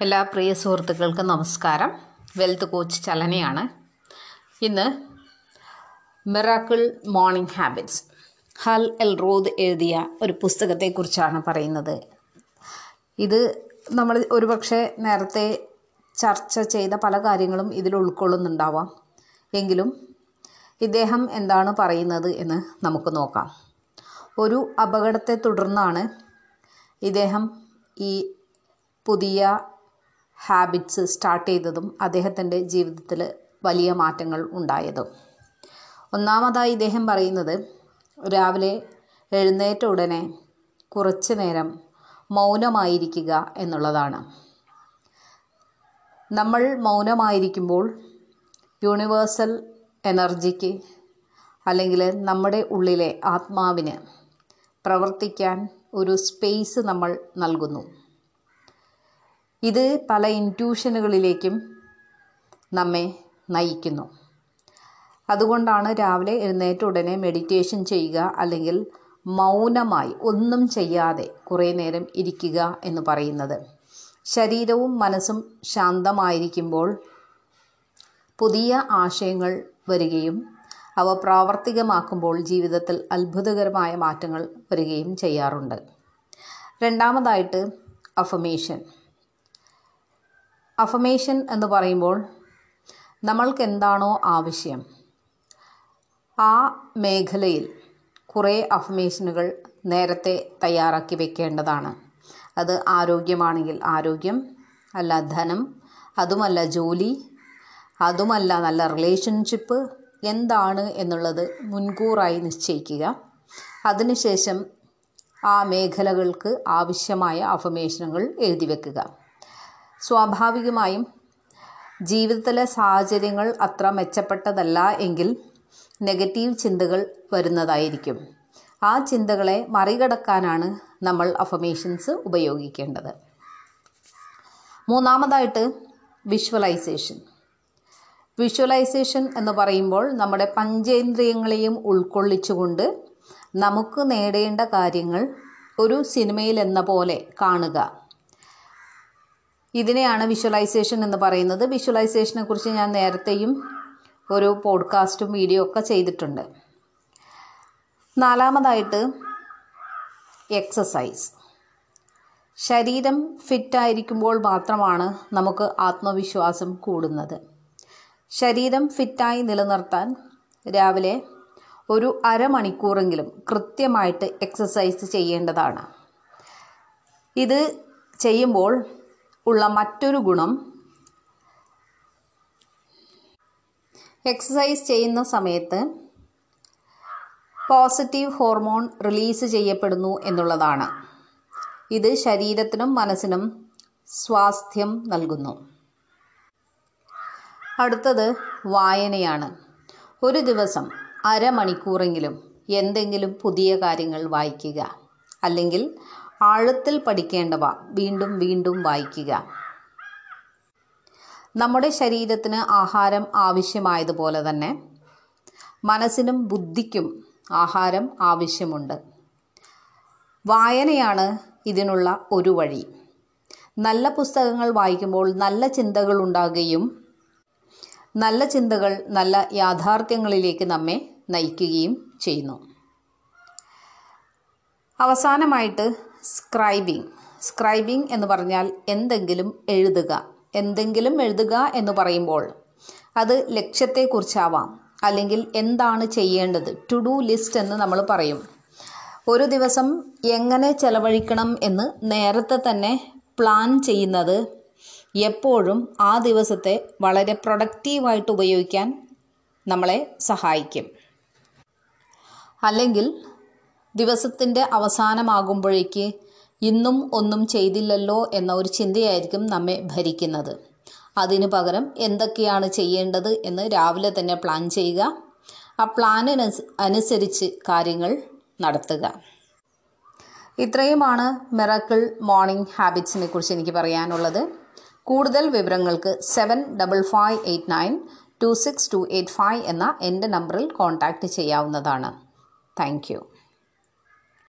എല്ലാ പ്രിയ സുഹൃത്തുക്കൾക്കും നമസ്കാരം. വെൽത്ത് കോച്ച് ചലനയാണ്. ഇന്ന് miracle morning habits. Hal Elrod എഴുതിയ ഒരു പുസ്തകത്തെക്കുറിച്ചാണ് പറയുന്നത്. ഇത് നമ്മൾ ഒരുപക്ഷെ നേരത്തെ ചർച്ച ചെയ്ത പല കാര്യങ്ങളും ഇതിൽ ഉൾക്കൊള്ളുന്നുണ്ടാവാം. എങ്കിലും ഇദ്ദേഹം എന്താണ് പറയുന്നത് എന്ന് നമുക്ക് നോക്കാം. ഒരു അപകടത്തെ തുടർന്നാണ് ഇദ്ദേഹം ഈ പുതിയ ഹാബിറ്റ്സ് സ്റ്റാർട്ട് ചെയ്തതും അദ്ദേഹത്തിന്റെ ജീവിതത്തിൽ വലിയ മാറ്റങ്ങൾ ഉണ്ടായതും. ഒന്നാമതായി ഇദ്ദേഹം പറയുന്നത് രാവിലെ എഴുന്നേറ്റ ഉടനെ കുറച്ച് നേരം മൗനമായിരിക്കുക എന്നുള്ളതാണ്. നമ്മൾ മൗനമായിരിക്കുമ്പോൾ യൂണിവേഴ്സൽ എനർജിക്ക് അല്ലെങ്കിൽ നമ്മുടെ ഉള്ളിലെ ആത്മാവിന് പ്രവർത്തിക്കാൻ ഒരു സ്പേസ് നമ്മൾ നൽകുന്നു. ഇത് പല ഇന്റ്യൂഷനുകളിലേക്കും നമ്മെ നയിക്കുന്നു. അതുകൊണ്ടാണ് രാവിലെ എഴുന്നേറ്റ ഉടനെ മെഡിറ്റേഷൻ ചെയ്യുക അല്ലെങ്കിൽ മൗനമായി ഒന്നും ചെയ്യാതെ കുറേ നേരം ഇരിക്കുക എന്ന് പറയുന്നത്. ശരീരവും മനസ്സും ശാന്തമായിരിക്കുമ്പോൾ പുതിയ ആശയങ്ങൾ വരികയും അവ പ്രാവർത്തികമാക്കുമ്പോൾ ജീവിതത്തിൽ അത്ഭുതകരമായ മാറ്റങ്ങൾ വരികയും ചെയ്യാറുണ്ട്. രണ്ടാമതായിട്ട് അഫമേഷൻ അഫമേഷൻ എന്ന് പറയുമ്പോൾ നമ്മൾക്ക് എന്താണോ ആവശ്യം. ആ മേഖലയിൽ കുറേ അഫമേഷനുകൾ നേരത്തെ തയ്യാറാക്കി വെക്കേണ്ടതാണ്. അത് ആരോഗ്യമാണെങ്കിൽ ആരോഗ്യം അല്ല ധനം അതുമല്ല ജോലി അതുമല്ല നല്ല റിലേഷൻഷിപ്പ് എന്താണ് എന്നുള്ളത് മുൻകൂറായി നിശ്ചയിക്കുക. അതിനുശേഷം ആ മേഖലകൾക്ക് ആവശ്യമായ അഫമേഷനുകൾ എഴുതി വെക്കുക. സ്വാഭാവികമായും ജീവിതത്തിലെ സാഹചര്യങ്ങൾ അത്ര മെച്ചപ്പെട്ടതല്ല എങ്കിൽ നെഗറ്റീവ് ചിന്തകൾ വരുന്നതായിരിക്കും. ആ ചിന്തകളെ മറികടക്കാനാണ് നമ്മൾ അഫമേഷൻസ് ഉപയോഗിക്കേണ്ടത്. മൂന്നാമതായിട്ട് വിഷ്വലൈസേഷൻ. വിഷ്വലൈസേഷൻ എന്ന് പറയുമ്പോൾ നമ്മുടെ പഞ്ചേന്ദ്രിയങ്ങളെയും ഉൾക്കൊള്ളിച്ചുകൊണ്ട് നമുക്ക് നേടേണ്ട കാര്യങ്ങൾ ഒരു സിനിമയിൽ എന്ന പോലെ കാണുക. ഇതിനെയാണ് വിഷ്വലൈസേഷൻ എന്ന് പറയുന്നത്. വിഷ്വലൈസേഷനെ കുറിച്ച് ഞാൻ നേരത്തെയും ഒരു പോഡ്കാസ്റ്റും വീഡിയോ ഒക്കെ ചെയ്തിട്ടുണ്ട്. നാലാമതായിട്ട് എക്സസൈസ് ശരീരം ഫിറ്റായിരിക്കുമ്പോൾ മാത്രമാണ് നമുക്ക് ആത്മവിശ്വാസം കൂടുന്നത്. ശരീരം ഫിറ്റായി നിലനിർത്താൻ രാവിലെ ഒരു അരമണിക്കൂറെങ്കിലും കൃത്യമായിട്ട് എക്സസൈസ് ചെയ്യേണ്ടതാണ്. ഇത് ചെയ്യുമ്പോൾ ഉള്ള മറ്റൊരു ഗുണം എക്സസൈസ് ചെയ്യുന്ന സമയത്ത് പോസിറ്റീവ് ഹോർമോൺ റിലീസ് ചെയ്യപ്പെടുന്നു എന്നുള്ളതാണ്. ഇത് ശരീരത്തിനും മനസ്സിനും സ്വാസ്ഥ്യം നൽകുന്നു. അടുത്തത് വായനയാണ്. ഒരു ദിവസം അരമണിക്കൂറെങ്കിലും എന്തെങ്കിലും പുതിയ കാര്യങ്ങൾ വായിക്കുക. അല്ലെങ്കിൽ ആഴത്തിൽ പഠിക്കേണ്ടവ വീണ്ടും വീണ്ടും വായിക്കുക. നമ്മുടെ ശരീരത്തിന് ആഹാരം ആവശ്യമായതുപോലെ തന്നെ മനസ്സിനും ബുദ്ധിക്കും ആഹാരം ആവശ്യമുണ്ട്. വായനയാണ് ഇതിനുള്ള ഒരു വഴി. നല്ല പുസ്തകങ്ങൾ വായിക്കുമ്പോൾ നല്ല ചിന്തകൾ ഉണ്ടാകുകയും നല്ല ചിന്തകൾ നല്ല യാഥാർത്ഥ്യങ്ങളിലേക്ക് നമ്മെ നയിക്കുകയും ചെയ്യുന്നു. അവസാനമായിട്ട് സ്ക്രൈബിംഗ്. സ്ക്രൈബിംഗ് എന്ന് പറഞ്ഞാൽ എന്തെങ്കിലും എഴുതുക. എന്തെങ്കിലും എഴുതുക എന്ന് പറയുമ്പോൾ അത് ലക്ഷ്യത്തെക്കുറിച്ചാവാം. അല്ലെങ്കിൽ എന്താണ് ചെയ്യേണ്ടത്? ടു ഡു ലിസ്റ്റ് എന്ന് നമ്മൾ പറയും. ഒരു ദിവസം എങ്ങനെ ചെലവഴിക്കണം എന്ന് നേരത്തെ തന്നെ പ്ലാൻ ചെയ്യുന്നത് എപ്പോഴും ആ ദിവസത്തെ വളരെ പ്രൊഡക്റ്റീവായിട്ട് ഉപയോഗിക്കാൻ നമ്മളെ സഹായിക്കും. അല്ലെങ്കിൽ ദിവസത്തിന്റെ അവസാനമാകുമ്പോഴേക്ക് ഇന്നും ഒന്നും ചെയ്തില്ലല്ലോ എന്ന ഒരു ചിന്തയായിരിക്കും നമ്മെ ഭരിക്കുന്നത്. അതിനു പകരം എന്തൊക്കെയാണ് ചെയ്യേണ്ടത് എന്ന് രാവിലെ തന്നെ പ്ലാൻ ചെയ്യുക. ആ പ്ലാനിന് അനുസരിച്ച് കാര്യങ്ങൾ നടത്തുക. ഇത്രയുമാണ് മിറക്കിൾ മോർണിംഗ് ഹാബിറ്റ്സിനെ കുറിച്ച് എനിക്ക് പറയാനുള്ളത്. കൂടുതൽ വിവരങ്ങൾക്ക് seven double five eight nine two six two eight five എന്ന എന്റെ നമ്പറിൽ കോൺടാക്റ്റ് ചെയ്യാവുന്നതാണ്. താങ്ക്